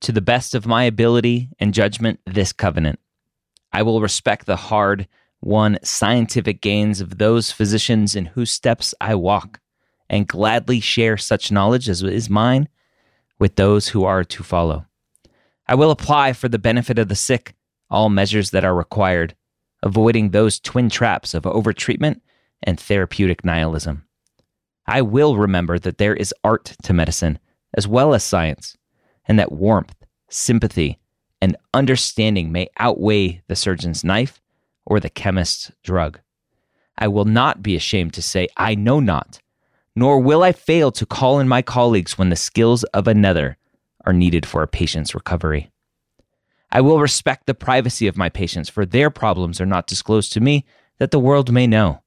to the best of my ability and judgment, this covenant. I will respect the hard won scientific gains of those physicians in whose steps I walk, and gladly share such knowledge as is mine with those who are to follow. I will apply for the benefit of the sick all measures that are required, avoiding those twin traps of overtreatment and therapeutic nihilism. I will remember that there is art to medicine as well as science, and that warmth, sympathy, and understanding may outweigh the surgeon's knife or the chemist's drug. I will not be ashamed to say, I know not, nor will I fail to call in my colleagues when the skills of another are needed for a patient's recovery. I will respect the privacy of my patients, for their problems are not disclosed to me that the world may know.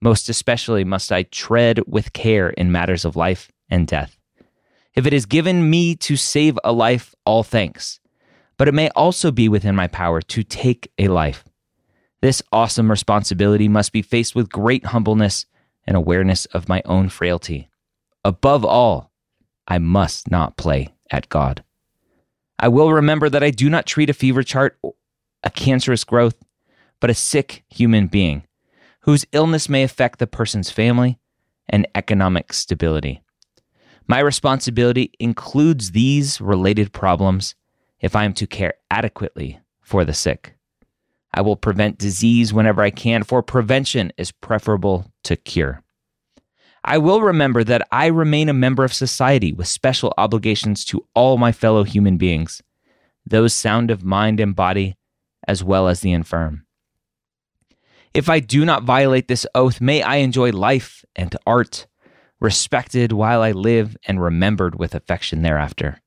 Most especially must I tread with care in matters of life and death. If it is given me to save a life, all thanks. But it may also be within my power to take a life. This awesome responsibility must be faced with great humbleness and awareness of my own frailty. Above all, I must not play at God. I will remember that I do not treat a fever chart, a cancerous growth, but a sick human being whose illness may affect the person's family and economic stability. My responsibility includes these related problems if I am to care adequately for the sick. I will prevent disease whenever I can, for prevention is preferable to cure. I will remember that I remain a member of society with special obligations to all my fellow human beings, those sound of mind and body, as well as the infirm. If I do not violate this oath, may I enjoy life and art, respected while I live and remembered with affection thereafter.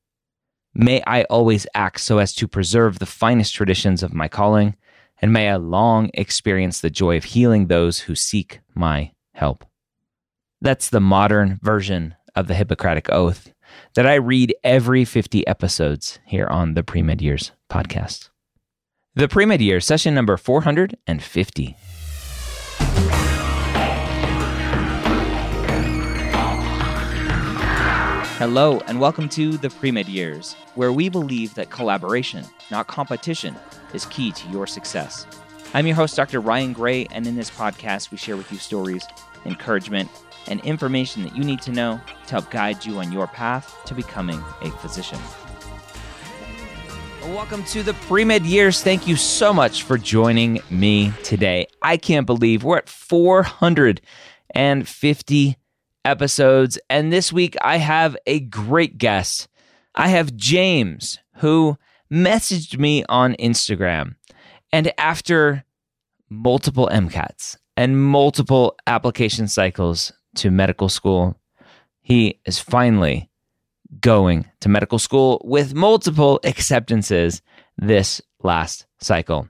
May I always act so as to preserve the finest traditions of my calling, and may I long experience the joy of healing those who seek my help. That's the modern version of the Hippocratic Oath that I read every 50 episodes here on the Pre Med Years podcast. The Pre Med Year, session number 450. Hello, and welcome to the Pre Med Years, where we believe that collaboration, not competition, is key to your success. I'm your host, Dr. Ryan Gray, and in this podcast, we share with you stories, encouragement, and information that you need to know to help guide you on your path to becoming a physician. Welcome to the Pre Med Years. Thank you so much for joining me today. I can't believe we're at 450 episodes, and this week I have a great guest. I have James, who messaged me on Instagram. And after multiple MCATs and multiple application cycles to medical school. He is finally going to medical school with multiple acceptances this last cycle.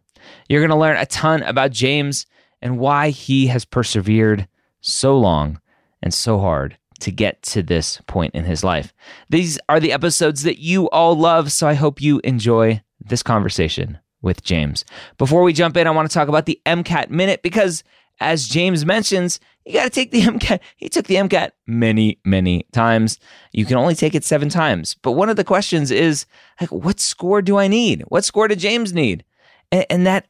You're going to learn a ton about James and why he has persevered so long and so hard to get to this point in his life. These are the episodes that you all love, so I hope you enjoy this conversation with James. Before we jump in, I want to talk about the MCAT minute because as James mentions, you got to take the MCAT. He took the MCAT many, many times. You can only take it seven times. But one of the questions is, like, what score do I need? What score did James need? And, and that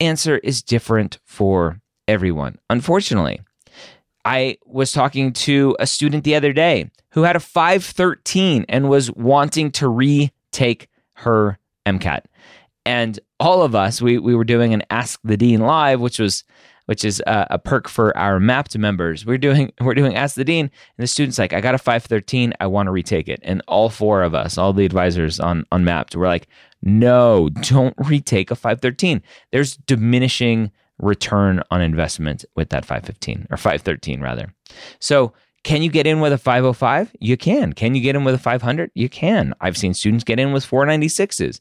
answer is different for everyone. Unfortunately, I was talking to a student the other day who had a 513 and was wanting to retake her MCAT. and all of us we we were doing an Ask the Dean live, which was which is a, a, perk for our Mappd members. We're doing we're doing Ask the Dean, and the student's like, I got a five thirteen, I want to retake it, and all four of us, all the advisors on on Mappd, we're like, no, don't retake a five thirteen. There's diminishing return on investment with that 515 or 513 rather. So can you get in with a 505? You can. Can you get in with a 500? You can. I've seen students get in with 496s.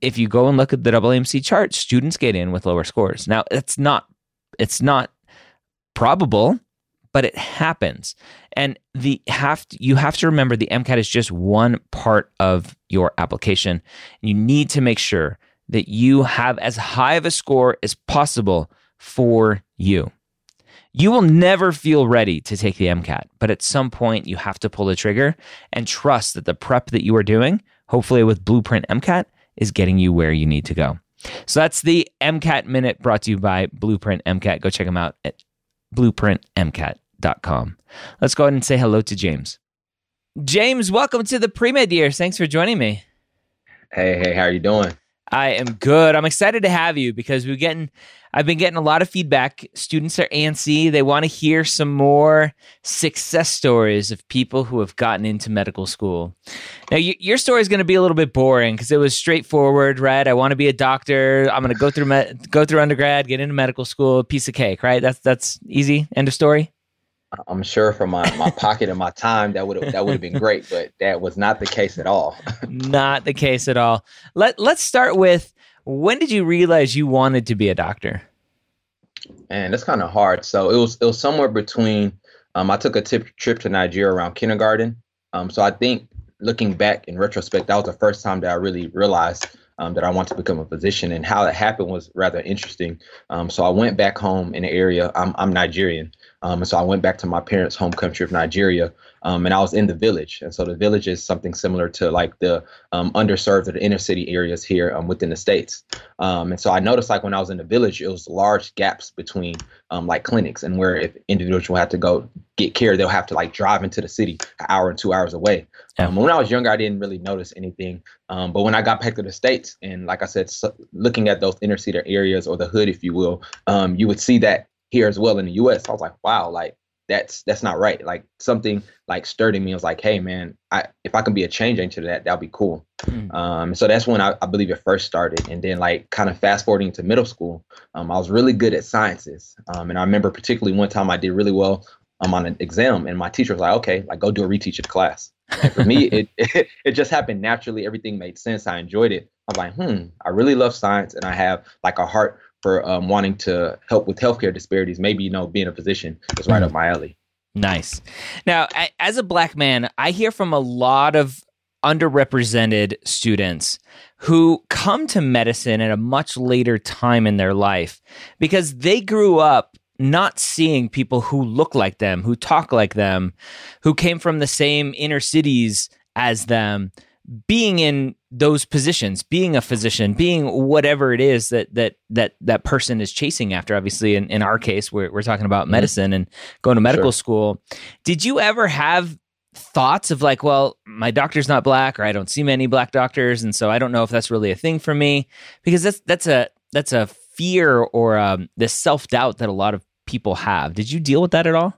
If you go and look at the AAMC chart, students get in with lower scores. Now, it's not it's not probable, but it happens. And the have to, you have to remember the MCAT is just one part of your application. You need to make sure that you have as high of a score as possible for you. You will never feel ready to take the MCAT, but at some point you have to pull the trigger and trust that the prep that you are doing, hopefully with Blueprint MCAT, is getting you where you need to go. So that's the MCAT Minute brought to you by Blueprint MCAT. Go check them out at blueprintmcat.com. Let's go ahead and say hello to James. James, welcome to the pre-med year. Thanks for joining me. Hey, hey, how are you doing? I am good. I'm excited to have you because we're getting I've been getting a lot of feedback. Students are antsy. They want to hear some more success stories of people who have gotten into medical school. Now, y- your story is going to be a little bit boring because it was straightforward, right? I want to be a doctor. I'm going to go through me- go through undergrad, get into medical school, piece of cake, right? That's that's easy. End of story. I'm sure from my, my pocket and my time that would that would have been great, but that was not the case at all. not the case at all. Let Let's start with when did you realize you wanted to be a doctor? And that's kind of hard. So it was it was somewhere between. Um, I took a tip, trip to Nigeria around kindergarten. Um, so I think looking back in retrospect, that was the first time that I really realized um, that I want to become a physician. And how that happened was rather interesting. Um, so I went back home in the area. I'm, I'm Nigerian. Um, and so I went back to my parents' home country of Nigeria, um, and I was in the village. And so the village is something similar to like the um, underserved or the inner city areas here um, within the states. Um, and so I noticed like when I was in the village, it was large gaps between um, like clinics, and where if individuals will have to go get care, they'll have to like drive into the city an hour and two hours away. Yeah. when I was younger, I didn't really notice anything. but when I got back to the states, and like I said, so looking at those inner city areas or the hood, if you will, you would see that here as well in the US. I was like, wow, like that's that's not right. Like something like stirred in me. I was like, hey man, I if I can be a change agent to that, that'd be cool. Mm. Um, so that's when I, I, believe it first started. And then like kind of fast forwarding to middle school, um, I was really good at sciences. Um, and I remember particularly one time I did really well um, on an exam, and my teacher was like, okay, like go do a reteach of class. And for me, it, it it just happened naturally. Everything made sense. I enjoyed it. I'm like, hmm, I really love science, and I have like a heart for um, wanting to help with healthcare disparities, maybe you know being a physician is right up my alley. Nice. Now, as a black man, I hear from a lot of underrepresented students who come to medicine at a much later time in their life because they grew up not seeing people who look like them, who talk like them, who came from the same inner cities as them, being in those positions, being a physician, being whatever it is that that that that person is chasing after. Obviously, in, in our case, we're we're talking about mm-hmm. medicine and going to medical sure. school. Did you ever have thoughts of like, well, my doctor's not black, or I don't see many black doctors, and so I don't know if that's really a thing for me? Because that's that's a that's a fear or um, this self doubt that a lot of people have. Did you deal with that at all?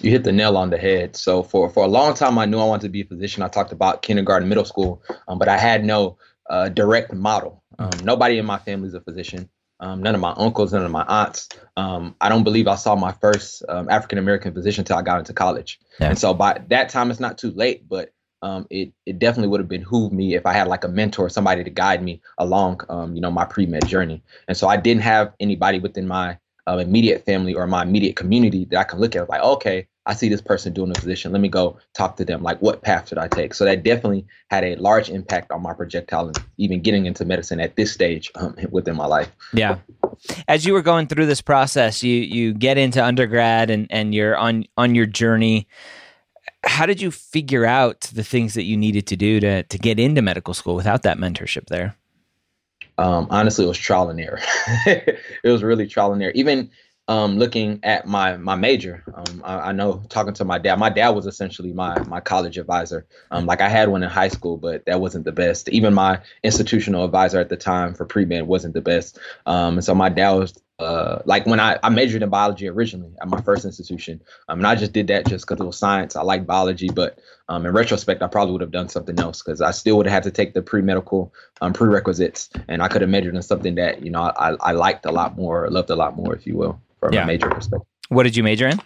You hit the nail on the head. So for for a long time, I knew I wanted to be a physician. I talked about kindergarten, middle school, um, but I had no uh, direct model. Um, nobody in my family is a physician. Um, none of my uncles, none of my aunts. Um, I don't believe I saw my first um, African American physician until I got into college. Yeah. And so by that time, it's not too late, but um, it it definitely would have behooved me if I had like a mentor, somebody to guide me along, you know, my pre med journey. And so I didn't have anybody within my um, immediate family or my immediate community that I can look at like, okay, I see this person doing a position. Let me go talk to them. Like, what path should I take? So that definitely had a large impact on my projectile and even getting into medicine at this stage um, within my life. Yeah. As you were going through this process, you you get into undergrad and and you're on on your journey. How did you figure out the things that you needed to do to to get into medical school without that mentorship there? Um, honestly, it was trial and error. it was really trial and error. Even um, looking at my my major, um, I, I, know talking to my dad. My dad was essentially my my college advisor. Um, like I had one in high school, but that wasn't the best. Even my institutional advisor at the time for pre med wasn't the best. Um, and so my dad was uh, like when I, I majored in biology originally at my first institution, um, and I just did that just because it was science. I like biology, but um, in retrospect, I probably would have done something else because I still would have had to take the pre medical um, prerequisites, and I could have majored in something that you know I, I liked a lot more, loved a lot more, if you will, from yeah. a major perspective. What did you major in?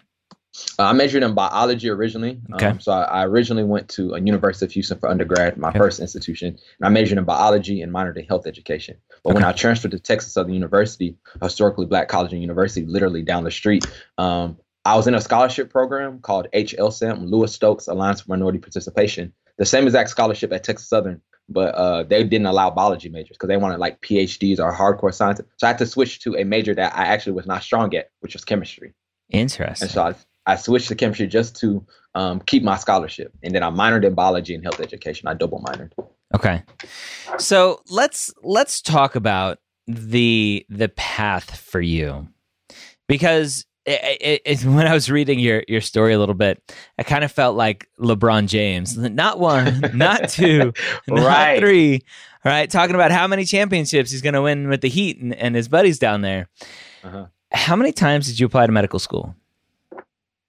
Uh, I majored in biology originally. Okay. Um, so I, I, originally went to a University of Houston for undergrad, my okay. first institution, and I majored in biology and minored in health education. But okay. when I transferred to Texas Southern University, a historically black college and university, literally down the street, um, I was in a scholarship program called HLSAM, Louis Stokes Alliance for Minority Participation, the same exact scholarship at Texas Southern, but uh, they didn't allow biology majors because they wanted like PhDs or hardcore science. So I had to switch to a major that I actually was not strong at, which was chemistry. Interesting. And so I, I switched to chemistry just to um, keep my scholarship, and then I minored in biology and health education. I double minored. Okay, so let's let's talk about the the path for you because it, it, it, when I was reading your your story a little bit, I kind of felt like LeBron James. Not one, not two, not right. three. All right, talking about how many championships he's going to win with the Heat and, and his buddies down there. Uh-huh. How many times did you apply to medical school?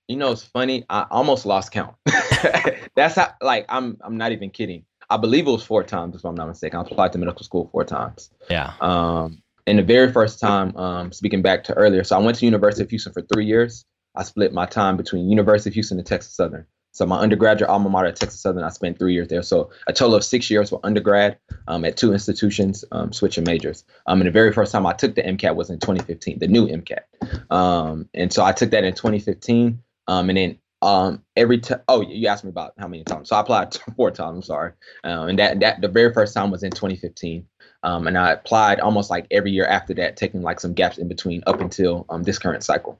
You know, it's funny. I almost lost count. That's how. Like, I'm. I'm not even kidding. I believe it was four times, if I'm not mistaken. I applied to medical school four times. Yeah. Um, and the very first time, um, speaking back to earlier, so I went to University of Houston for three years. I split my time between University of Houston and Texas Southern. So my undergraduate alma mater at Texas Southern, I spent three years there. So a total of six years for undergrad um, at two institutions, um, switching majors. Um, and the very first time I took the MCAT was in 2015, the new MCAT. Um, and so I took that in 2015. Um, and then um, every time, oh, you asked me about how many times. So I applied four times. I'm sorry. Um, and that that the very first time was in 2015. Um, and I applied almost like every year after that, taking like some gaps in between up until um, this current cycle.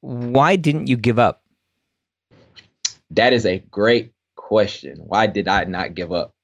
Why didn't you give up? That is a great question. Why did I not give up?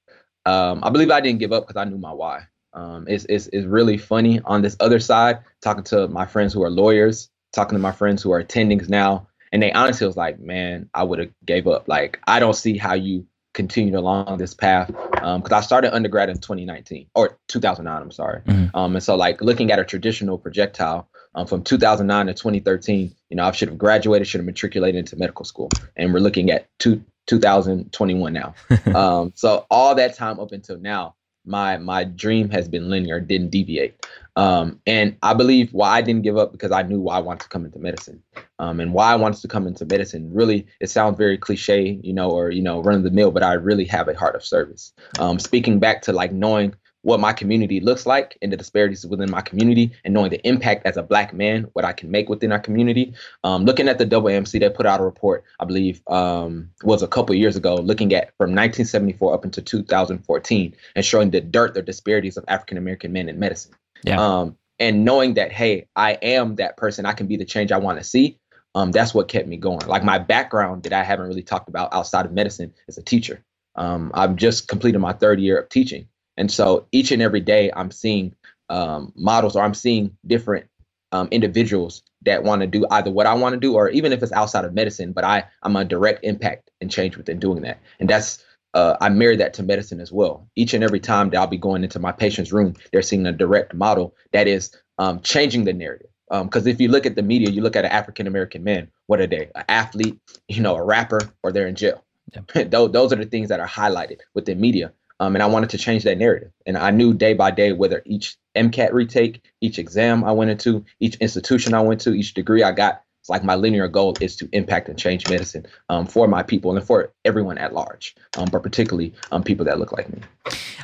Um, I believe I didn't give up because I knew my why. Um, it's, it's, it's really funny on this other side, talking to my friends who are lawyers, talking to my friends who are attendings now, and they honestly was like, man, I would have gave up. Like, I don't see how you continued along this path because um, I started undergrad in 2019 or 2009. I'm sorry. Mm-hmm. Um, and so like looking at a traditional projectile um, from 2009 to 2013, you know, I should have graduated, should have matriculated into medical school, and we're looking at two, 2021 now. um, so all that time up until now, my my dream has been linear, didn't deviate. Um, and I believe why I didn't give up because I knew why I wanted to come into medicine. Um, and why I wanted to come into medicine really, it sounds very cliche, you know, or you know, run of the mill, but I really have a heart of service. Um, speaking back to like knowing what my community looks like and the disparities within my community and knowing the impact as a black man, what I can make within our community. Um, looking at the AAMC, they put out a report, I believe, um, was a couple years ago, looking at from 1974 up into 2014 and showing the dirt, the disparities of African American men in medicine. Yeah. Um, and knowing that, hey, I am that person, I can be the change I want to see. Um, that's what kept me going. Like my background that I haven't really talked about outside of medicine is a teacher. Um, I've just completed my third year of teaching. And so each and every day I'm seeing um, models or I'm seeing different um, individuals that want to do either what I want to do or even if it's outside of medicine, but I, I'm a direct impact and change within doing that. And that's, uh, I marry that to medicine as well. Each and every time that I'll be going into my patient's room, they're seeing a direct model that is um, changing the narrative. Because um, if you look at the media, you look at an African American man, what are they? An athlete, you know, a rapper, or they're in jail. those, those are the things that are highlighted within media. Um, and I wanted to change that narrative. And I knew day by day whether each MCAT retake, each exam I went into, each institution I went to, each degree I got, it's like my linear goal is to impact and change medicine um, for my people and for everyone at large, um, but particularly um, people that look like me.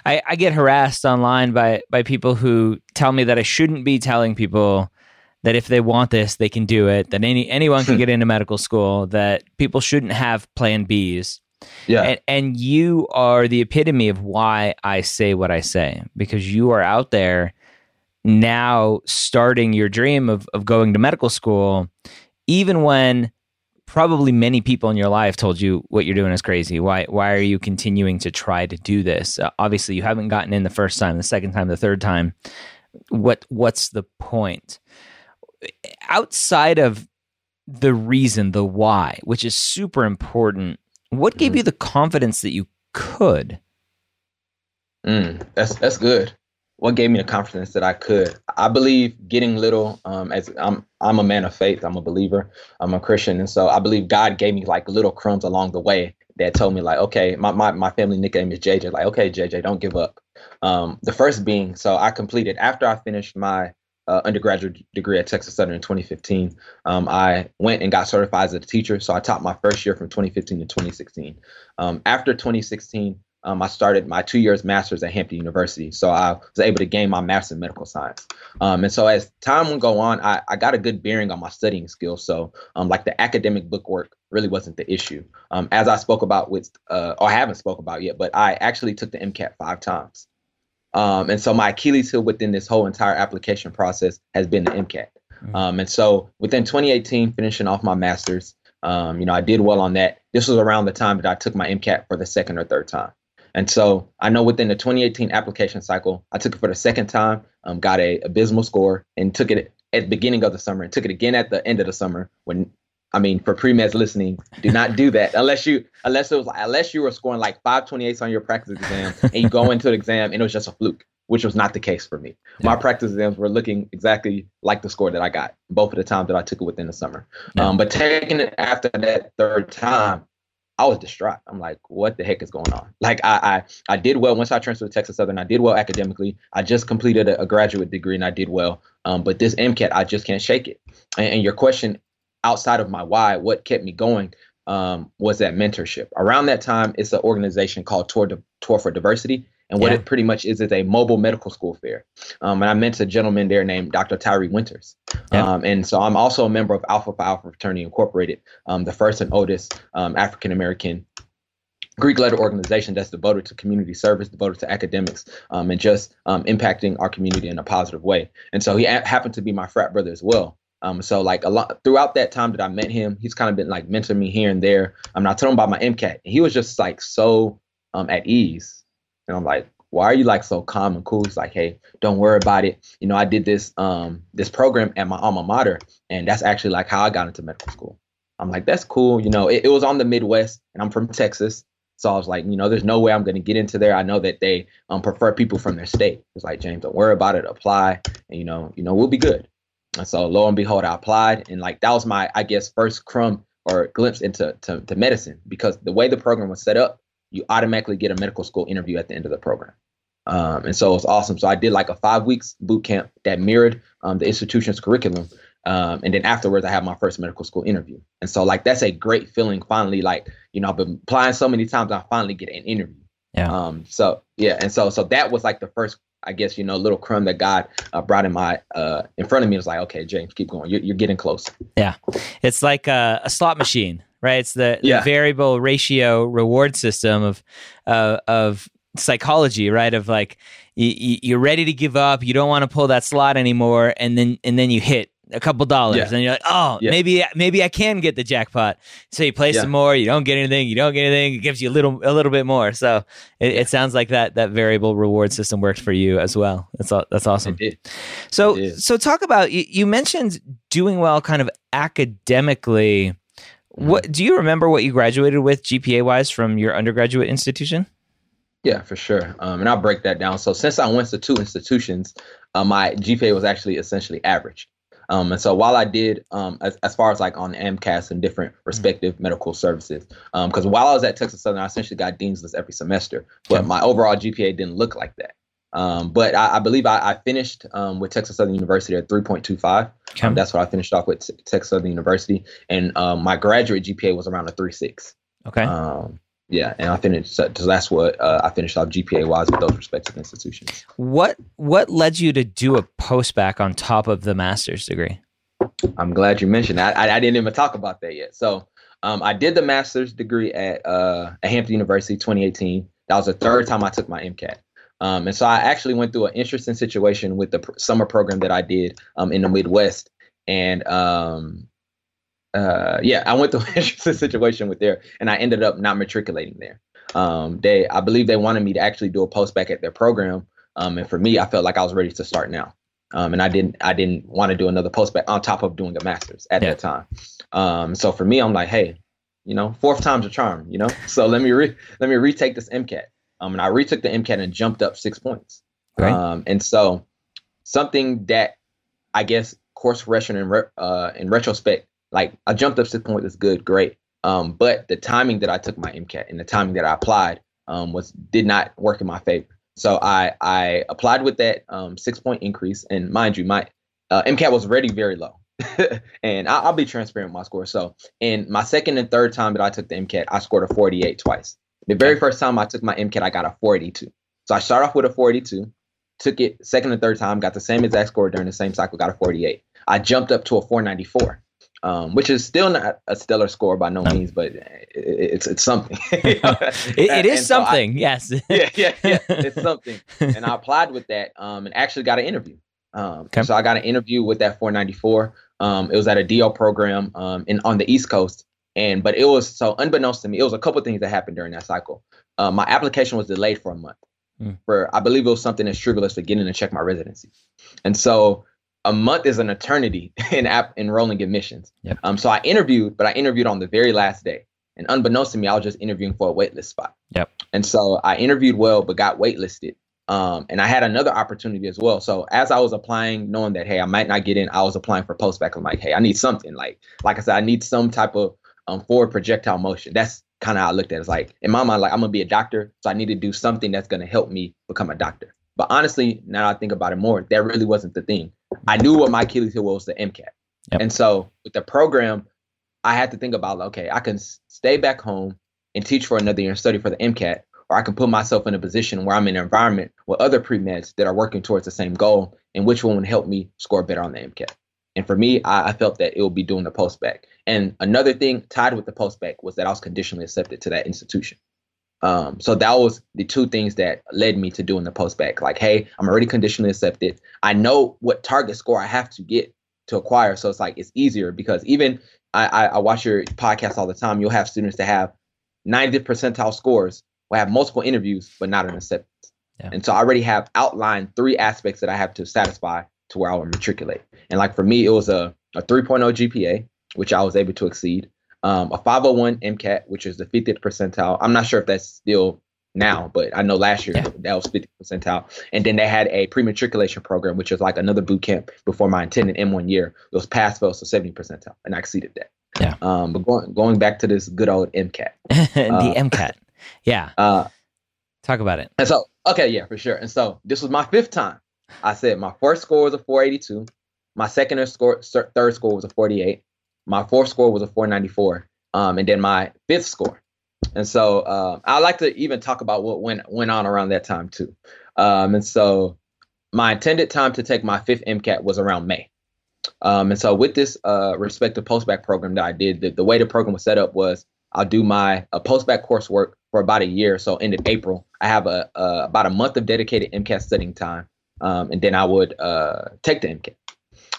I, I get harassed online by by people who tell me that I shouldn't be telling people that if they want this, they can do it. That any anyone can get into medical school. That people shouldn't have Plan Bs. Yeah. And, and you are the epitome of why I say what I say because you are out there now starting your dream of, of going to medical school, even when probably many people in your life told you what you're doing is crazy. Why why are you continuing to try to do this? Uh, obviously, you haven't gotten in the first time, the second time, the third time. What what's the point? outside of the reason, the why, which is super important, what gave mm. you the confidence that you could? Mm, that's that's good. What gave me the confidence that I could? I believe getting little. Um, as I'm, I'm a man of faith. I'm a believer. I'm a Christian, and so I believe God gave me like little crumbs along the way that told me like, okay, my my, my family nickname is JJ. Like, okay, JJ, don't give up. Um, the first being, so I completed after I finished my uh, undergraduate degree at Texas Southern in 2015. Um, I went and got certified as a teacher, so I taught my first year from 2015 to 2016. Um, after 2016, um, I started my two years master's at Hampton University. So I was able to gain my master's in medical science. Um, and so as time would go on, I, I got a good bearing on my studying skills. So um, like the academic bookwork really wasn't the issue. Um, as I spoke about with, uh, or I haven't spoke about yet, but I actually took the MCAT five times. Um, and so my Achilles heel within this whole entire application process has been the MCAT. Mm-hmm. Um, and so within 2018, finishing off my master's, you know, I did well on that. This was around the time that I took my MCAT for the second or third time. And so I know within the 2018 application cycle, I took it for the second time, um, got a abysmal score, and took it at the beginning of the summer, and took it again at the end of the summer. When I mean, for pre-meds listening, do not do that unless you unless it was unless you were scoring like 528s on your practice exam and you go into the exam and it was just a fluke, which was not the case for me. Yeah. My practice exams were looking exactly like the score that I got both of the times that I took it within the summer. Yeah. Um, but taking it after that third time, I was distraught. I'm like, what the heck is going on? Like, I I, I did well once I transferred to Texas Southern. I did well academically. I just completed a, a graduate degree and I did well. Um, but this MCAT, I just can't shake it. And, and your question, outside of my why, what kept me going um, was that mentorship. Around that time, it's an organization called Tour, Tour for Diversity. And what yeah. it pretty much is is a mobile medical school fair. Um, and I met a gentleman there named Dr. Tyree Winters. Yeah. Um, and so I'm also a member of Alpha Phi Alpha Fraternity Incorporated, um, the first and oldest um, African American Greek letter organization that's devoted to community service, devoted to academics, um, and just um, impacting our community in a positive way. And so he a- happened to be my frat brother as well. Um, so like a lot throughout that time that I met him, he's kind of been like mentoring me here and there. I'm not telling him about my MCAT. He was just like so um, at ease and I'm like, why are you like so calm and cool? He's like, hey, don't worry about it. You know, I did this um this program at my alma mater, and that's actually like how I got into medical school. I'm like, that's cool. You know, it, it was on the Midwest, and I'm from Texas. So I was like, you know, there's no way I'm going to get into there. I know that they um, prefer people from their state. It's like, James, don't worry about it. Apply, and you know, you know, we'll be good. And so lo and behold, I applied, and like that was my, I guess, first crumb or glimpse into to, to medicine because the way the program was set up, you automatically get a medical school interview at the end of the program. Um, and so it's awesome. So I did like a five weeks boot camp that mirrored um, the institution's curriculum. Um, and then afterwards, I had my first medical school interview. And so like that's a great feeling. Finally, like you know, I've been applying so many times, I finally get an interview. Yeah. Um. So yeah, and so so that was like the first, I guess you know, little crumb that God uh, brought in my uh in front of me. Was like, okay, James, keep going. You're, you're getting close. Yeah, it's like a, a slot machine right? It's the, yeah. the variable ratio reward system of uh, of psychology, right? Of like you, you're ready to give up, you don't want to pull that slot anymore, and then and then you hit a couple dollars yeah. and you're like oh yeah. maybe maybe i can get the jackpot so you play yeah. some more you don't get anything you don't get anything it gives you a little a little bit more so it, it sounds like that that variable reward system worked for you as well that's that's awesome so so talk about you, you mentioned doing well kind of academically what do you remember what you graduated with GPA wise from your undergraduate institution? Yeah, for sure. Um, and I'll break that down. So since I went to two institutions, uh, my GPA was actually essentially average. Um, and so while I did, um, as, as far as like on MCAS and different mm-hmm. respective mm-hmm. medical services, because um, while I was at Texas Southern, I essentially got dean's list every semester, but okay. my overall GPA didn't look like that. Um, but I, I believe I, I finished um, with Texas Southern University at 3.25. Okay. Um, that's what I finished off with t- Texas Southern University, and um, my graduate GPA was around a 3.6. Okay. Yeah, and I finished. So that's what uh, I finished off GPA wise with those respective institutions. What What led you to do a post bac on top of the master's degree? I'm glad you mentioned that. I, I didn't even talk about that yet. So um, I did the master's degree at uh, at Hampton University 2018. That was the third time I took my MCAT. Um, and so I actually went through an interesting situation with the pr- summer program that I did um, in the Midwest. And um, uh, yeah, I went through an interesting situation with there, and I ended up not matriculating there. Um, they, I believe they wanted me to actually do a post bac at their program. Um, and for me, I felt like I was ready to start now. Um, and I didn't I didn't want to do another post bac on top of doing a master's at Yeah. that time. Um, so for me, I'm like, hey, you know, fourth time's a charm, you know. So let me re- let me retake this MCAT. Um, and I retook the MCAT and jumped up six points. Right. Um, and so something that I guess course correction in re- uh, in retrospect, like I jumped up six points is good, great. Um, but the timing that I took my MCAT and the timing that I applied um, was did not work in my favor. So I I applied with that um, six point increase, and mind you, my uh, MCAT was already very low. and I, I'll be transparent with my score. So in my second and third time that I took the MCAT, I scored a 48 twice. The very first time I took my MCAT, I got a 42. So I started off with a 42, took it second and third time, got the same exact score during the same cycle, got a 48. I jumped up to a 494, um, which is still not a stellar score by no, No. means, but it, it's it's something. It, it is and so I- something, yes. yeah, yeah, yeah. It's something. and I applied with that um, and actually got an interview. Um, Okay. So I got an interview with that 494. Um, it was at a DO program um, in on the East Coast. And but it was so unbeknownst to me, it was a couple things that happened during that cycle. Uh, my application was delayed for a month. Hmm. For I believe it was something as trivial as forgetting to check my residency. And so a month is an eternity in app enrolling admissions. Yep. Um, so I interviewed, but I interviewed on the very last day. And unbeknownst to me, I was just interviewing for a waitlist spot. Yep. And so I interviewed well, but got waitlisted. Um, and I had another opportunity as well. So as I was applying, knowing that hey, I might not get in, I was applying for postbac. I'm like, hey, I need something. Like, like I said, I need some type of um, forward projectile motion. That's kind of how I looked at it. It's like in my mind, like I'm gonna be a doctor, so I need to do something that's gonna help me become a doctor. But honestly, now I think about it more, that really wasn't the thing. I knew what my Achilles heel was the MCAT. Yep. And so with the program, I had to think about, okay, I can stay back home and teach for another year and study for the MCAT, or I can put myself in a position where I'm in an environment with other pre-meds that are working towards the same goal, and which one would help me score better on the MCAT. And for me, I, I felt that it would be doing the post-bac. And another thing tied with the post-bac was that I was conditionally accepted to that institution. Um, so that was the two things that led me to doing the post-bac. Like, hey, I'm already conditionally accepted. I know what target score I have to get to acquire. So it's like it's easier because even I, I, I watch your podcast all the time. You'll have students that have 90th percentile scores, will have multiple interviews, but not an acceptance. Yeah. And so I already have outlined three aspects that I have to satisfy to where I will matriculate. And like for me, it was a, a 3.0 GPA, which I was able to exceed, um, a 501 MCAT, which is the 50th percentile. I'm not sure if that's still now, but I know last year Yeah. that was 50th percentile. And then they had a pre-matriculation program, which was like another boot camp before my intended M1 year. It was pass fail, so 70 percentile, and I exceeded that. Yeah. Um, but going going back to this good old MCAT. the Uh, MCAT. Yeah. Uh, Talk about it. and so, okay, yeah, for sure. And so this was my fifth time. I said my first score was a 482. My second score, third score was a 48. My fourth score was a 494. Um, and then my fifth score. And so um, I like to even talk about what went went on around that time too. Um, and so my intended time to take my fifth MCAT was around May. Um, and so with this uh, respective postbac program that I did, the, the way the program was set up was I'll do my uh, postbac coursework for about a year. So ended April. I have a, uh, about a month of dedicated MCAT studying time, um, and then I would uh, take the MCAT.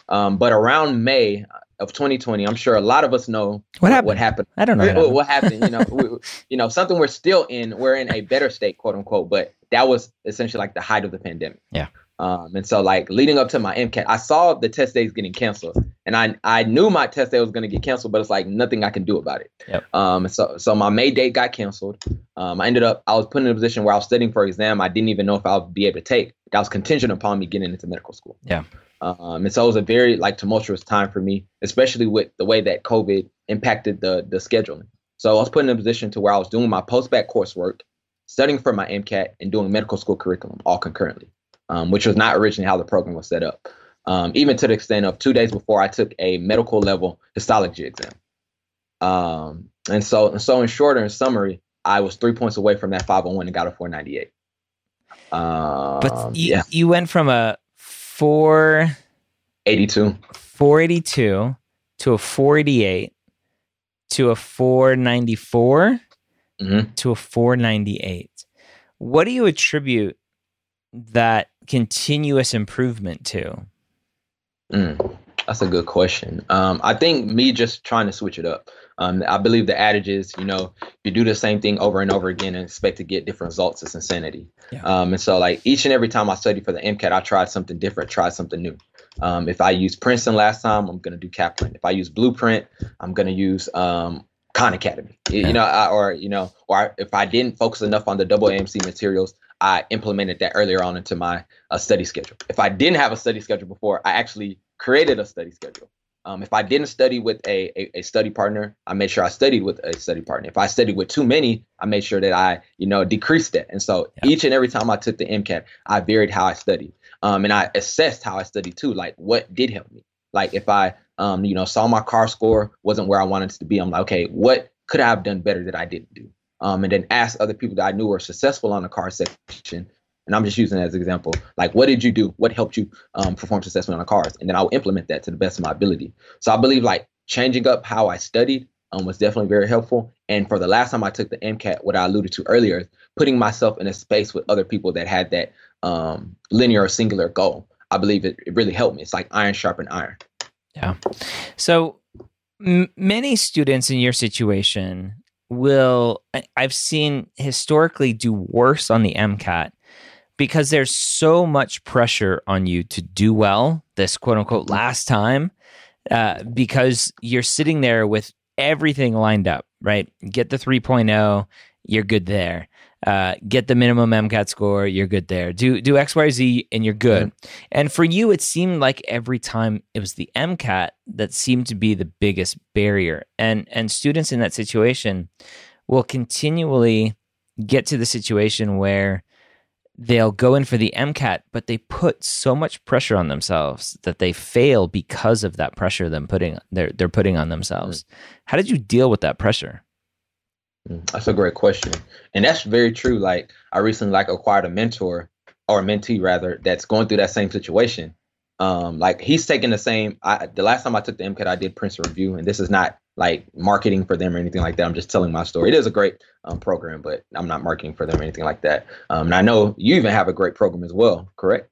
Um, but around May of 2020, I'm sure a lot of us know What happened? What happened? I don't know. what, what happened? You know, we, you know, something we're still in. We're in a better state, quote unquote. But that was essentially like the height of the pandemic. Yeah. Um, and so like leading up to my MCAT, I saw the test days getting canceled, and I I knew my test day was going to get canceled, but it's like nothing I can do about it. Yep. Um, so so my May date got canceled. Um, I ended up I was put in a position where I was studying for an exam I didn't even know if I would be able to take. That was contingent upon me getting into medical school. Yeah. Um, and so it was a very like tumultuous time for me, especially with the way that COVID impacted the the scheduling. So I was put in a position to where I was doing my post-bac coursework, studying for my MCAT, and doing medical school curriculum all concurrently, um, which was not originally how the program was set up. Um, even to the extent of two days before I took a medical level histology exam. Um, and so, and so in shorter in summary, I was three points away from that 501 and got a 498. Um, But you, yeah, you went from a four 82. 482 to a 488 to a 494 Mhm. to a 498. What do you attribute that continuous improvement to? Mm. That's a good question. Um, I think me just trying to switch it up. Um, I believe the adage is, you know, you do the same thing over and over again and expect to get different results. It's insanity. Yeah. Um, and so, like each and every time I study for the MCAT, I tried something different, tried something new. Um, if I used Princeton last time, I'm gonna do Kaplan. If I use Blueprint, I'm gonna use um, Khan Academy. Yeah. You know, I, or you know, or if I didn't focus enough on the double AMC materials, I implemented that earlier on into my uh, study schedule. If I didn't have a study schedule before, I actually created a study schedule. Um, if I didn't study with a, a, a, study partner, I made sure I studied with a study partner. If I studied with too many, I made sure that I, you know, decreased that. And so yeah. each and every time I took the MCAT, I varied how I studied. Um, and I assessed how I studied too, like what did help me. Like if I, um, you know, saw my CAR score wasn't where I wanted it to be, I'm like, okay, what could I have done better that I didn't do? Um, and then ask other people that I knew were successful on the CAR section and I'm just using as an example. Like, what did you do? What helped you um, perform successfully on the CARS? And then I'll implement that to the best of my ability. So I believe like changing up how I studied um, was definitely very helpful. And for the last time I took the MCAT, what I alluded to earlier, putting myself in a space with other people that had that um, linear or singular goal, I believe it, it really helped me. It's like iron sharpened iron. Yeah. So m- many students in your situation will, I've seen historically do worse on the MCAT because there's so much pressure on you to do well this quote unquote last time uh, because you're sitting there with everything lined up, right? Get the 3.0, you're good there. Uh, get the minimum MCAT score, you're good there. Do do X, Y, Z, and you're good. Mm-hmm. And for you, it seemed like every time it was the MCAT that seemed to be the biggest barrier. And and students in that situation will continually get to the situation where they'll go in for the MCAT, but they put so much pressure on themselves that they fail because of that pressure them putting they're they're putting on themselves. Mm. How did you deal with that pressure? Mm, that's a great question, and that's very true. Like I recently like acquired a mentor or a mentee rather that's going through that same situation. Um, like he's taking the same. I, the last time I took the MCAT, I did Princeton Review, and this is not like marketing for them or anything like that. I'm just telling my story. It is a great um, program, but I'm not marketing for them or anything like that. Um, and I know you even have a great program as well, correct?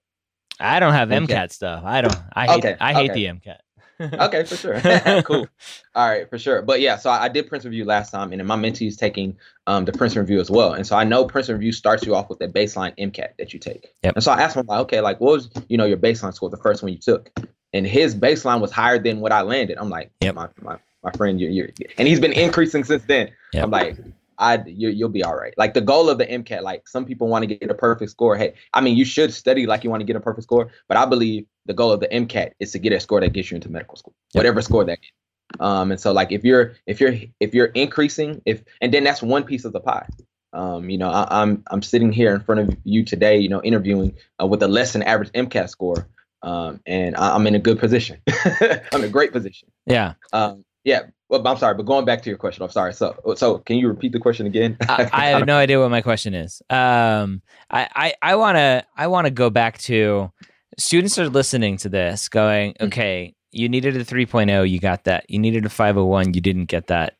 I don't have MCAT, MCAT stuff. I don't. I hate. Okay. I hate okay. the MCAT. okay, for sure. cool. All right, for sure. But yeah, so I, I did Princeton Review last time, and then my mentee is taking um, the Princeton Review as well. And so I know Princeton Review starts you off with a baseline MCAT that you take. Yep. And so I asked him, like, okay, like, what was you know your baseline score the first one you took? And his baseline was higher than what I landed. I'm like, yeah, my, my my friend. You're, you're and he's been increasing since then. Yep. I'm like, I you, will be all right. Like the goal of the MCAT, like some people want to get a perfect score. Hey, I mean, you should study like you want to get a perfect score, but I believe the goal of the MCAT is to get a score that gets you into medical school, yep. whatever score that. Gets. Um, and so like if you're if you're if you're increasing, if and then that's one piece of the pie. Um, you know, I, am I'm, I'm sitting here in front of you today, you know, interviewing uh, with a less than average MCAT score, um, and I, am in a good position. I'm in a great position. Yeah. Um, yeah, well, I'm sorry, but going back to your question, I'm sorry. So, so can you repeat the question again? I, I, have no idea what my question is. Um, I, I, want to, I want to go back to students are listening to this, going, mm-hmm. okay, you needed a 3.0, you got that. You needed a 501, you didn't get that.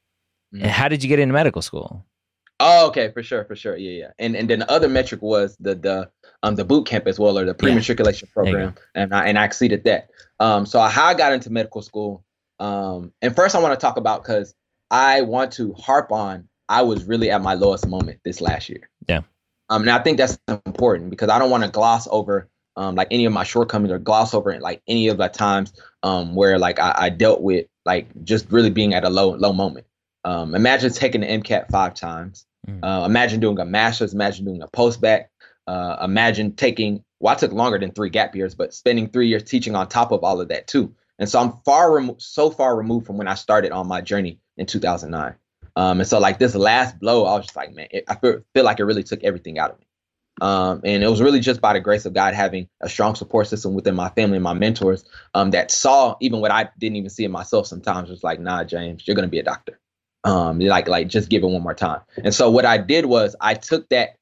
Mm-hmm. how did you get into medical school? Oh, okay, for sure, for sure, yeah, yeah. And and then the other metric was the the um the boot camp as well, or the pre matriculation yeah. program, and I and I exceeded that. Um, so how I got into medical school um, and first, I want to talk about because I want to harp on I was really at my lowest moment this last year. Yeah. Um, and I think that's important because I don't want to gloss over um, like any of my shortcomings or gloss over like any of the times um, where like I, I, dealt with like just really being at a low low moment. Um, imagine taking the MCAT five times. Mm. Uh, imagine doing a master's. Imagine doing a post bac. Uh, imagine taking well, I took longer than three gap years, but spending three years teaching on top of all of that too. And so I'm far remo- so far removed from when I started on my journey in 2009. Um, and so like this last blow, I was just like, man, it, I feel, feel like it really took everything out of me. Um, and it was really just by the grace of God having a strong support system within my family and my mentors um, that saw even what I didn't even see in myself sometimes was like, nah, James, you're to be a doctor. Um, like, like just give it one more time. And so what I did was I took that,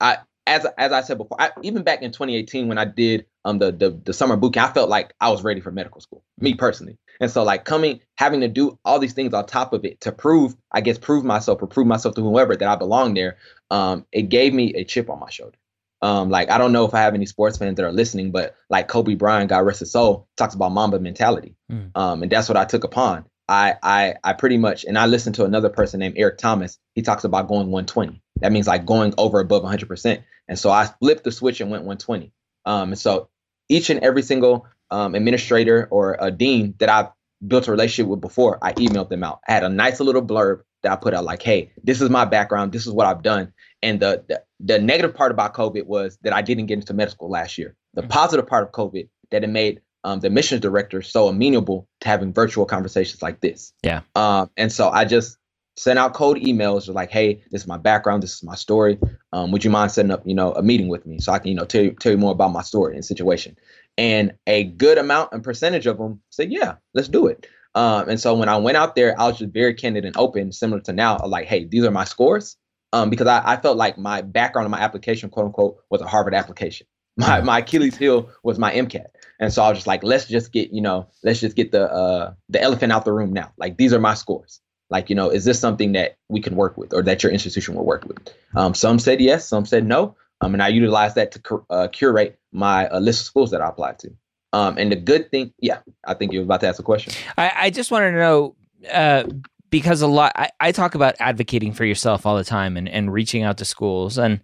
I, as, as I said before, I, even back in 2018 when I did um the, the the summer boot camp, I felt like I was ready for medical school, me personally. And so like coming, having to do all these things on top of it to prove, I guess, prove myself or prove myself to whoever that I belong there, um, it gave me a chip on my shoulder. Um, like I don't know if I have any sports fans that are listening, but like Kobe Bryant, God rest his soul, talks about Mamba mentality, mm. um, and that's what I took upon. I I I pretty much, and I listened to another person named Eric Thomas. He talks about going 120. That means like going over above 100 percent. And so I flipped the switch and went 120. Um, and so each and every single um, administrator or a dean that I've built a relationship with before, I emailed them out. I had a nice little blurb that I put out like, hey, this is my background. This is what I've done. And the, the, the negative part about COVID was that I didn't get into medical school last year. The mm-hmm. positive part of COVID that it made um, the missions director so amenable to having virtual conversations like this. Yeah. Um, and so I just sent out cold emails like, hey, this is my background, this is my story. Um, would you mind setting up, you know, a meeting with me so I can, you know, tell you, tell you more about my story and situation? And a good amount and percentage of them said, yeah, let's do it. Um, and so when I went out there, I was just very candid and open, similar to now, like, hey, these are my scores. Um, because I, I felt like my background and my application, quote unquote, was a Harvard application. My my Achilles heel was my MCAT. And so I was just like, let's just get, you know, let's just get the uh the elephant out the room now. Like these are my scores. Like, you know, is this something that we can work with or that your institution will work with? Um, some said yes, some said no. Um, and I utilized that to uh, curate my uh, list of schools that I applied to. Um, and the good thing, yeah, I think you were about to ask a question. I, I just wanted to know uh, because a lot, I, I, talk about advocating for yourself all the time and, and reaching out to schools, and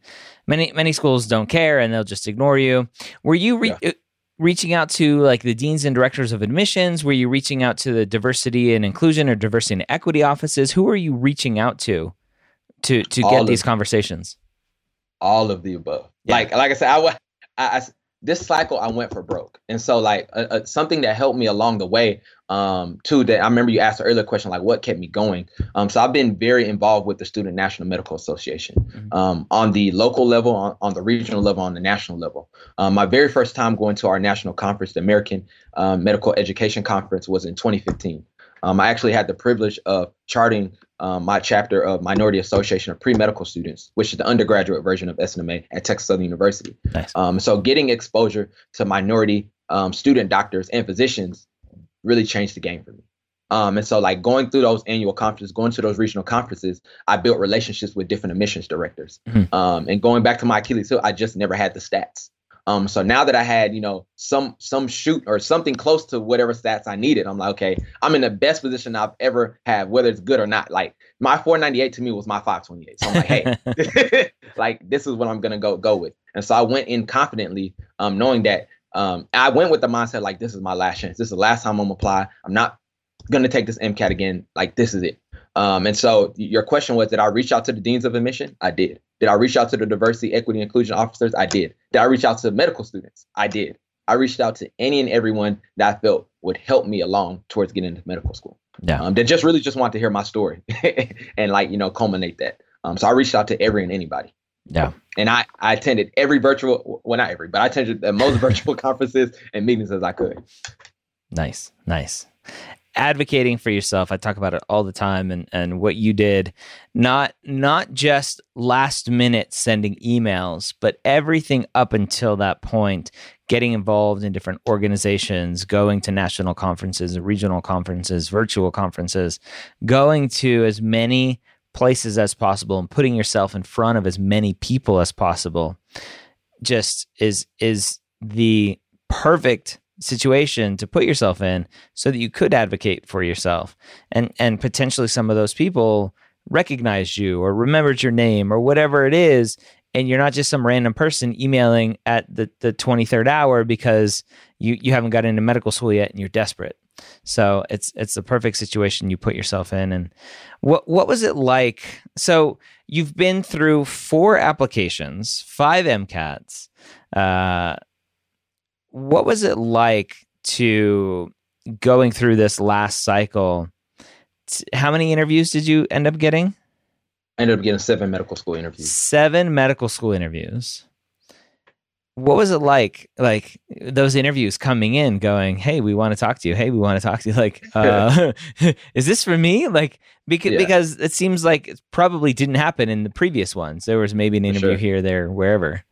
many many schools don't care and they'll just ignore you. Were you re- yeah. Uh, reaching out to like the deans and directors of admissions? Were you reaching out to the diversity and inclusion or diversity and equity offices? Who are you reaching out to to to all get these conversations? All of the above. Yeah. Like like I said, I, I, I this cycle I went for broke, and so like something that helped me along the way um too that i remember you asked the earlier question like what kept me going um so i've been very involved with the student national medical association mm-hmm. um on the local level on, on the regional level on the national level um, my very first time going to our national conference the american um, medical education conference was in 2015 um, i actually had the privilege of charting um, my chapter of minority association of pre-medical students which is the undergraduate version of snma at texas southern university nice. um, so getting exposure to minority um, student doctors and physicians really changed the game for me. Um, and so like going through those annual conferences, going to those regional conferences, I built relationships with different admissions directors. Mm-hmm. Um, and going back to my Achilles heel, I just never had the stats. Um, so now that I had, you know, some some shoot or something close to whatever stats I needed, I'm like, okay, I'm in the best position I've ever had, whether it's good or not. Like my 498 to me was my 528. So I'm like, hey, like this is what I'm gonna go go with. And so I went in confidently, um, knowing that um, I went with the mindset like this is my last chance. This is the last time I'm gonna apply. I'm not gonna take this MCAT again. Like this is it. Um, and so your question was, did I reach out to the deans of admission? I did. Did I reach out to the diversity, equity, inclusion officers? I did. Did I reach out to medical students? I did. I reached out to any and everyone that I felt would help me along towards getting into medical school. Yeah. Um, that just really just want to hear my story and like, you know, culminate that. Um, so I reached out to every and anybody. Yeah. And I, I attended every virtual, well, not every, but I attended the most virtual conferences and meetings as I could. Nice, nice. Advocating for yourself, I talk about it all the time, and and what you did, not not just last minute sending emails, but everything up until that point, getting involved in different organizations, going to national conferences, regional conferences, virtual conferences, going to as many places as possible and putting yourself in front of as many people as possible just is is the perfect situation to put yourself in so that you could advocate for yourself. And and potentially some of those people recognized you or remembered your name or whatever it is and you're not just some random person emailing at the, the 23rd hour because you, you haven't got into medical school yet and you're desperate so it's it's the perfect situation you put yourself in. And what what was it like? So you've been through four applications, five MCATs. Uh, what was it like to going through this last cycle? How many interviews did you end up getting? I ended up getting seven medical school interviews. Seven medical school interviews what was it like like those interviews coming in going hey we want to talk to you. Hey we want to talk to you. Like uh, is this for me? Like because yeah. because it seems like it probably didn't happen in the previous ones. There was maybe an interview sure. here there wherever.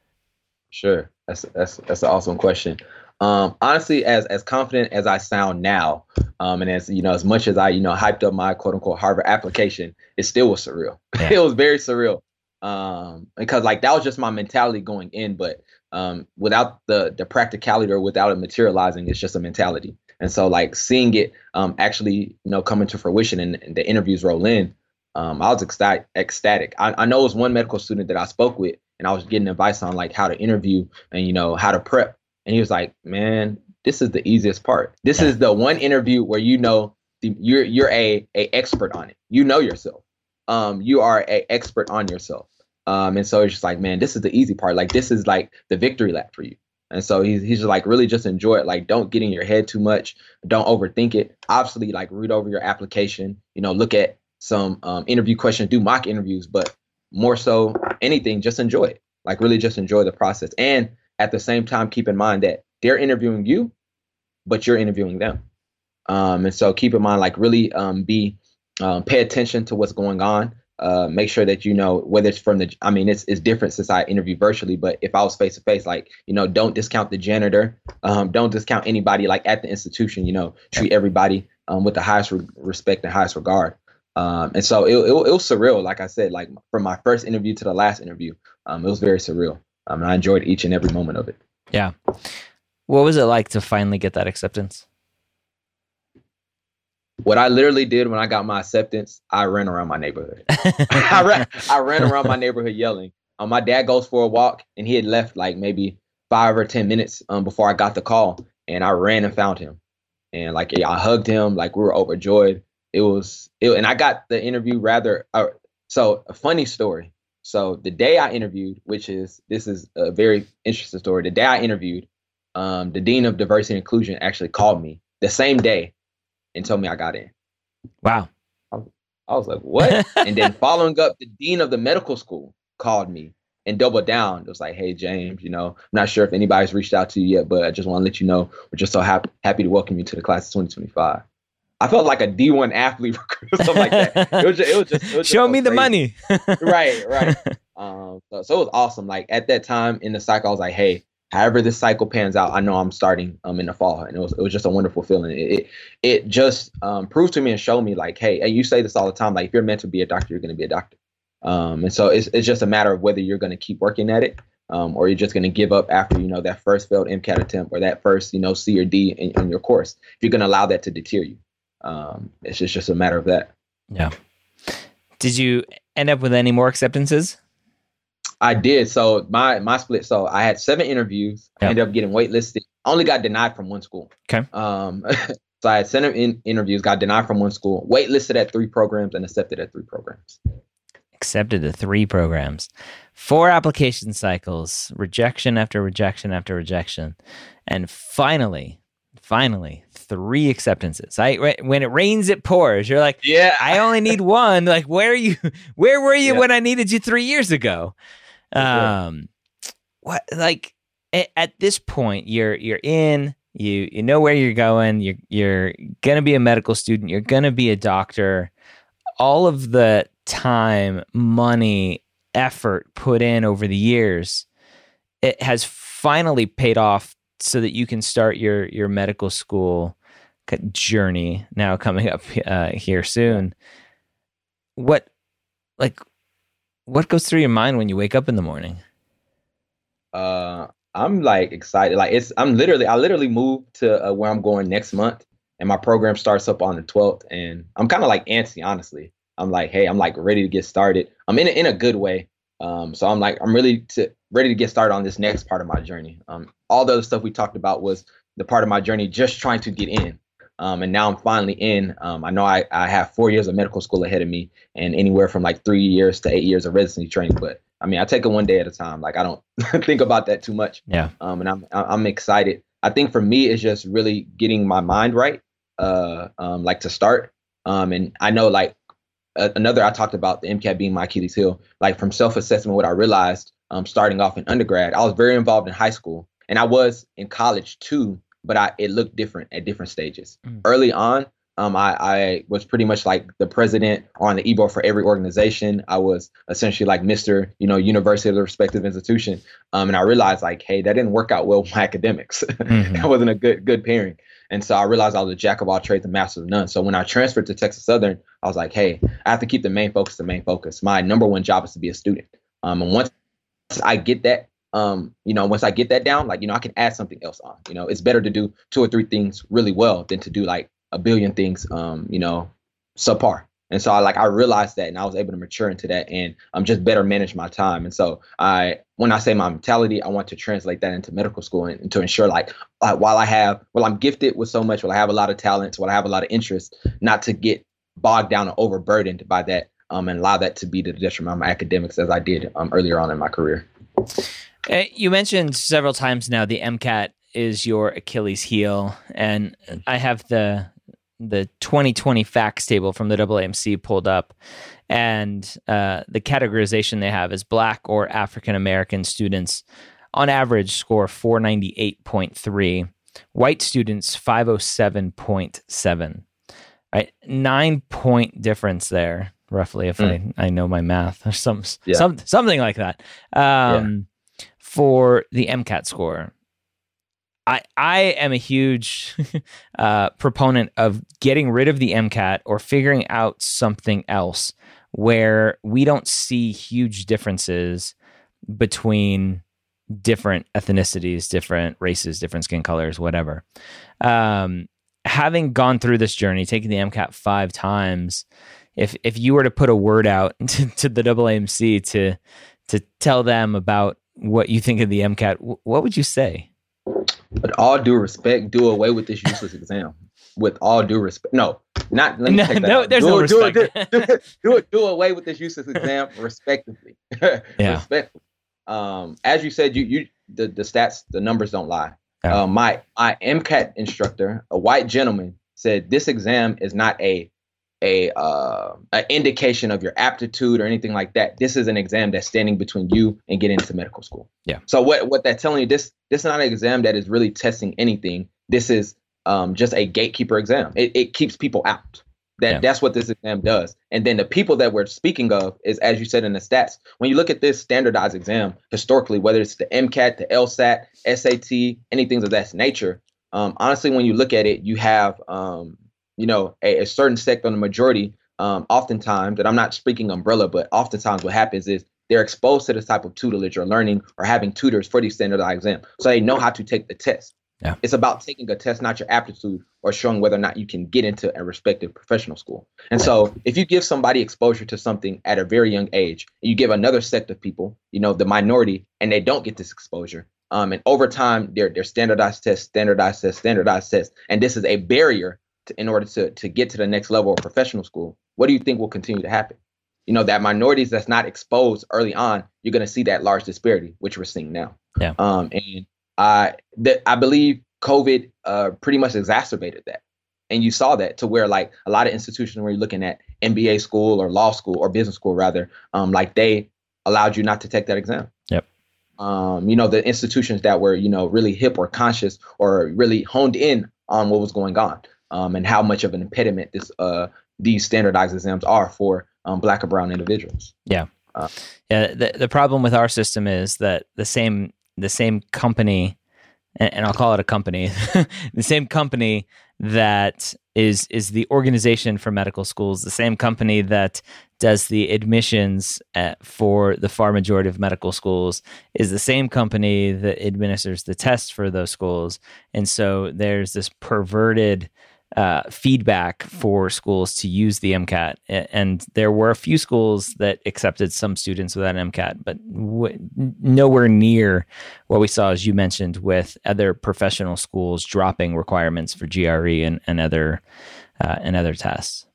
Sure. That's that's that's an awesome question. Um, honestly as as confident as i sound now um, and as you know as much as i you know hyped up my quote unquote harvard application it still was surreal. Yeah. it was very surreal. Um, because like that was just my mentality going in, but um, without the the practicality or without it materializing, it's just a mentality. And so like seeing it um, actually, you know, come into fruition and, and the interviews roll in, um, I was ecstatic. ecstatic. I, I know it was one medical student that I spoke with, and I was getting advice on like how to interview and you know how to prep. And he was like, "Man, this is the easiest part. This is the one interview where you know the, you're you're a a expert on it. You know yourself. Um, you are a expert on yourself. Um, and so it's just like, man, this is the easy part. Like this is like the victory lap for you. And so he's he's just like really just enjoy it. Like don't get in your head too much. Don't overthink it. Obviously, like read over your application. You know, look at some um, interview questions, do mock interviews, but more so anything, just enjoy it. Like really just enjoy the process. And at the same time, keep in mind that they're interviewing you, but you're interviewing them. Um, and so keep in mind, like really um, be um, pay attention to what's going on. Uh, make sure that you know whether it's from the. I mean, it's it's different since I interview virtually, but if I was face to face, like you know, don't discount the janitor. Um, don't discount anybody like at the institution. You know, treat everybody um, with the highest re- respect and highest regard. Um, and so it, it, it, was surreal. Like I said, like from my first interview to the last interview, um, it was very surreal. Um, and I enjoyed each and every moment of it. Yeah. What was it like to finally get that acceptance? What I literally did when I got my acceptance, I ran around my neighborhood. I ran, I ran around my neighborhood yelling. Um, my dad goes for a walk, and he had left like maybe five or ten minutes um, before I got the call, and I ran and found him, and like I hugged him, like we were overjoyed. It was, it, and I got the interview rather. Uh, so a funny story. So the day I interviewed, which is this is a very interesting story. The day I interviewed, um, the dean of diversity and inclusion actually called me the same day and told me I got in. Wow. I was, I was like, what? and then following up, the dean of the medical school called me and doubled down. It was like, hey, James, you know, I'm not sure if anybody's reached out to you yet, but I just want to let you know we're just so happy happy to welcome you to the class of 2025. I felt like a D1 athlete or something like that. It was just, it was just, it was show me the money. right, right. Um, so, so it was awesome. Like at that time in the cycle, I was like, hey, however this cycle pans out, I know I'm starting um in the fall, and it was it was just a wonderful feeling. It it, it just um, proved to me and showed me like, hey, and you say this all the time, like if you're meant to be a doctor, you're going to be a doctor. Um, and so it's it's just a matter of whether you're going to keep working at it, um, or you're just going to give up after you know that first failed MCAT attempt or that first you know C or D in, in your course. If you're going to allow that to deter you, um, it's just just a matter of that. Yeah. Did you end up with any more acceptances? I did. So my my split. So I had seven interviews. Yep. I ended up getting waitlisted. Only got denied from one school. Okay. Um, so I had seven in, interviews, got denied from one school, waitlisted at three programs, and accepted at three programs. Accepted to three programs, four application cycles, rejection after rejection after rejection, and finally, finally, three acceptances. I when it rains, it pours. You're like, yeah, I only need one. Like, where are you? Where were you yeah. when I needed you three years ago? Um, what like at, at this point you're you're in you you know where you're going you're you're gonna be a medical student you're gonna be a doctor. All of the time money effort put in over the years it has finally paid off so that you can start your your medical school journey now coming up uh, here soon. What like what goes through your mind when you wake up in the morning? Uh, I'm like excited. Like it's, I'm literally, I literally moved to uh, where I'm going next month, and my program starts up on the 12th, and I'm kind of like antsy, honestly. I'm like, hey, I'm like ready to get started. I'm in a, in a good way. Um, so I'm like, I'm really to, ready to get started on this next part of my journey. Um, all the other stuff we talked about was the part of my journey just trying to get in. Um, and now I'm finally in. Um, I know I, I have four years of medical school ahead of me and anywhere from like three years to eight years of residency training. But I mean, I take it one day at a time. Like I don't think about that too much. Yeah. Um, and I'm I'm excited. I think for me, it's just really getting my mind right. Uh, um, like to start. Um, and I know like another I talked about the MCAT being my Achilles heel. Like from self assessment, what I realized um, starting off in undergrad, I was very involved in high school, and I was in college too but I it looked different at different stages. Mm. Early on, um, I, I was pretty much like the president on the e-board for every organization. I was essentially like Mr. You know, university of the respective institution. Um, and I realized like, hey, that didn't work out well with my academics. Mm-hmm. that wasn't a good good pairing. And so I realized I was a jack of all trades and master of none. So when I transferred to Texas Southern, I was like, hey, I have to keep the main focus the main focus. My number one job is to be a student. Um, and once I get that, um, you know, once I get that down, like, you know, I can add something else on. You know, it's better to do two or three things really well than to do like a billion things, um, you know, subpar. And so I like I realized that and I was able to mature into that and um just better manage my time. And so I when I say my mentality, I want to translate that into medical school and, and to ensure like uh, while I have well I'm gifted with so much, well I have a lot of talents, well I have a lot of interest, not to get bogged down or overburdened by that um and allow that to be the detriment of my academics as I did um earlier on in my career. Uh, you mentioned several times now the MCAT is your Achilles heel, and I have the the 2020 facts table from the AAMC pulled up, and uh, the categorization they have is Black or African American students on average score 498.3, white students 507.7. Right, nine point difference there, roughly, if mm. I, I know my math or some, yeah. some something like that. Um, yeah. For the MCAT score, I I am a huge uh, proponent of getting rid of the MCAT or figuring out something else where we don't see huge differences between different ethnicities, different races, different skin colors, whatever. Um, having gone through this journey, taking the MCAT five times, if if you were to put a word out to, to the AAMC to to tell them about what you think of the MCAT, what would you say? With all due respect, do away with this useless exam. With all due respect, no, not let me no, take that. No, there's do, no respect. Do, do, do, do, do away with this useless exam, respectively. yeah. Respectfully. Um, as you said, you you the, the stats, the numbers don't lie. Yeah. Uh, my my MCAT instructor, a white gentleman, said this exam is not a a uh, an indication of your aptitude or anything like that. This is an exam that's standing between you and getting into medical school. Yeah. So what what that's telling you this this is not an exam that is really testing anything. This is um, just a gatekeeper exam. It, it keeps people out. That yeah. that's what this exam does. And then the people that we're speaking of is, as you said in the stats, when you look at this standardized exam historically, whether it's the MCAT, the LSAT, SAT, anything of that nature. Um, honestly, when you look at it, you have um, you know, a, a certain sect on the majority, um, oftentimes, and I'm not speaking umbrella, but oftentimes what happens is they're exposed to this type of tutelage or learning or having tutors for these standardized exams. So they know how to take the test. Yeah. It's about taking a test, not your aptitude, or showing whether or not you can get into a respective professional school. And so, if you give somebody exposure to something at a very young age, you give another sect of people, you know, the minority, and they don't get this exposure, um, and over time, they're, they're standardized tests, standardized tests, standardized tests, and this is a barrier to, in order to to get to the next level of professional school, what do you think will continue to happen? You know, that minorities that's not exposed early on, you're going to see that large disparity, which we're seeing now. Yeah. Um, and I that I believe COVID uh, pretty much exacerbated that. And you saw that to where like a lot of institutions where you're looking at MBA school or law school or business school rather, um, like they allowed you not to take that exam. Yep. Um, you know, the institutions that were, you know, really hip or conscious or really honed in on what was going on um, and how much of an impediment this uh, these standardized exams are for um, black or brown individuals. Yeah, uh, yeah. The the problem with our system is that the same the same company, and, and I'll call it a company, the same company that is is the organization for medical schools, the same company that does the admissions at, for the far majority of medical schools is the same company that administers the tests for those schools, and so there's this perverted uh, feedback for schools to use the MCAT. And there were a few schools that accepted some students without MCAT, but w- nowhere near what we saw, as you mentioned, with other professional schools dropping requirements for GRE and, and other uh, and other tests.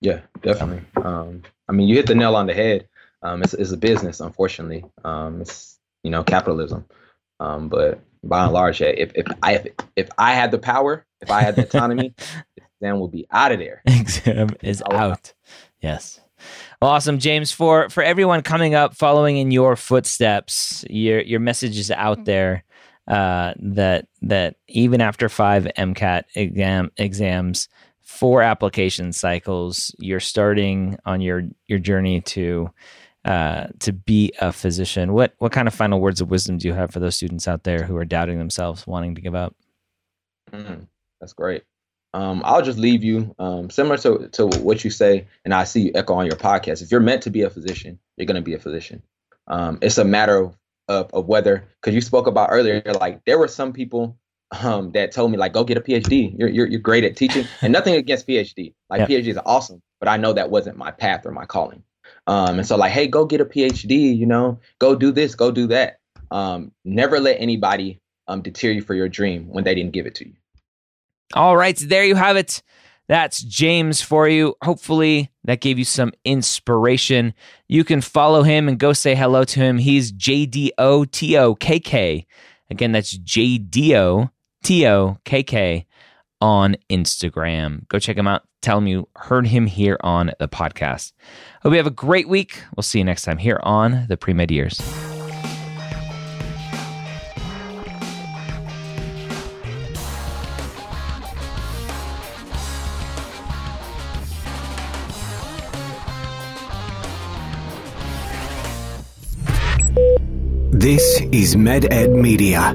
Yeah, definitely. Um, I mean, you hit the nail on the head. Um, it's, it's a business, unfortunately. Um, it's you know capitalism, um, but by and large, if if I if, if I had the power if I had the autonomy, exam would be out of there. Exam is out. Yes. Awesome, James. For for everyone coming up, following in your footsteps, your your message is out there uh, that that even after five MCAT exam exams, four application cycles, you're starting on your your journey to uh, to be a physician. What what kind of final words of wisdom do you have for those students out there who are doubting themselves, wanting to give up? Mm. That's great. Um, I'll just leave you um, similar to, to what you say, and I see you echo on your podcast. If you're meant to be a physician, you're going to be a physician. Um, it's a matter of, of, of whether, because you spoke about earlier, like there were some people um, that told me like, go get a PhD. You're, you're, you're great at teaching and nothing against PhD. Like yeah. PhD is awesome, but I know that wasn't my path or my calling. Um, and so like, hey, go get a PhD, you know, go do this, go do that. Um, never let anybody um, deter you for your dream when they didn't give it to you. All right, so there you have it. That's James for you. Hopefully, that gave you some inspiration. You can follow him and go say hello to him. He's J D O T O K K. Again, that's J D O T O K K on Instagram. Go check him out. Tell him you heard him here on the podcast. Hope you have a great week. We'll see you next time here on the Pre Med Years. This is MedEd Media.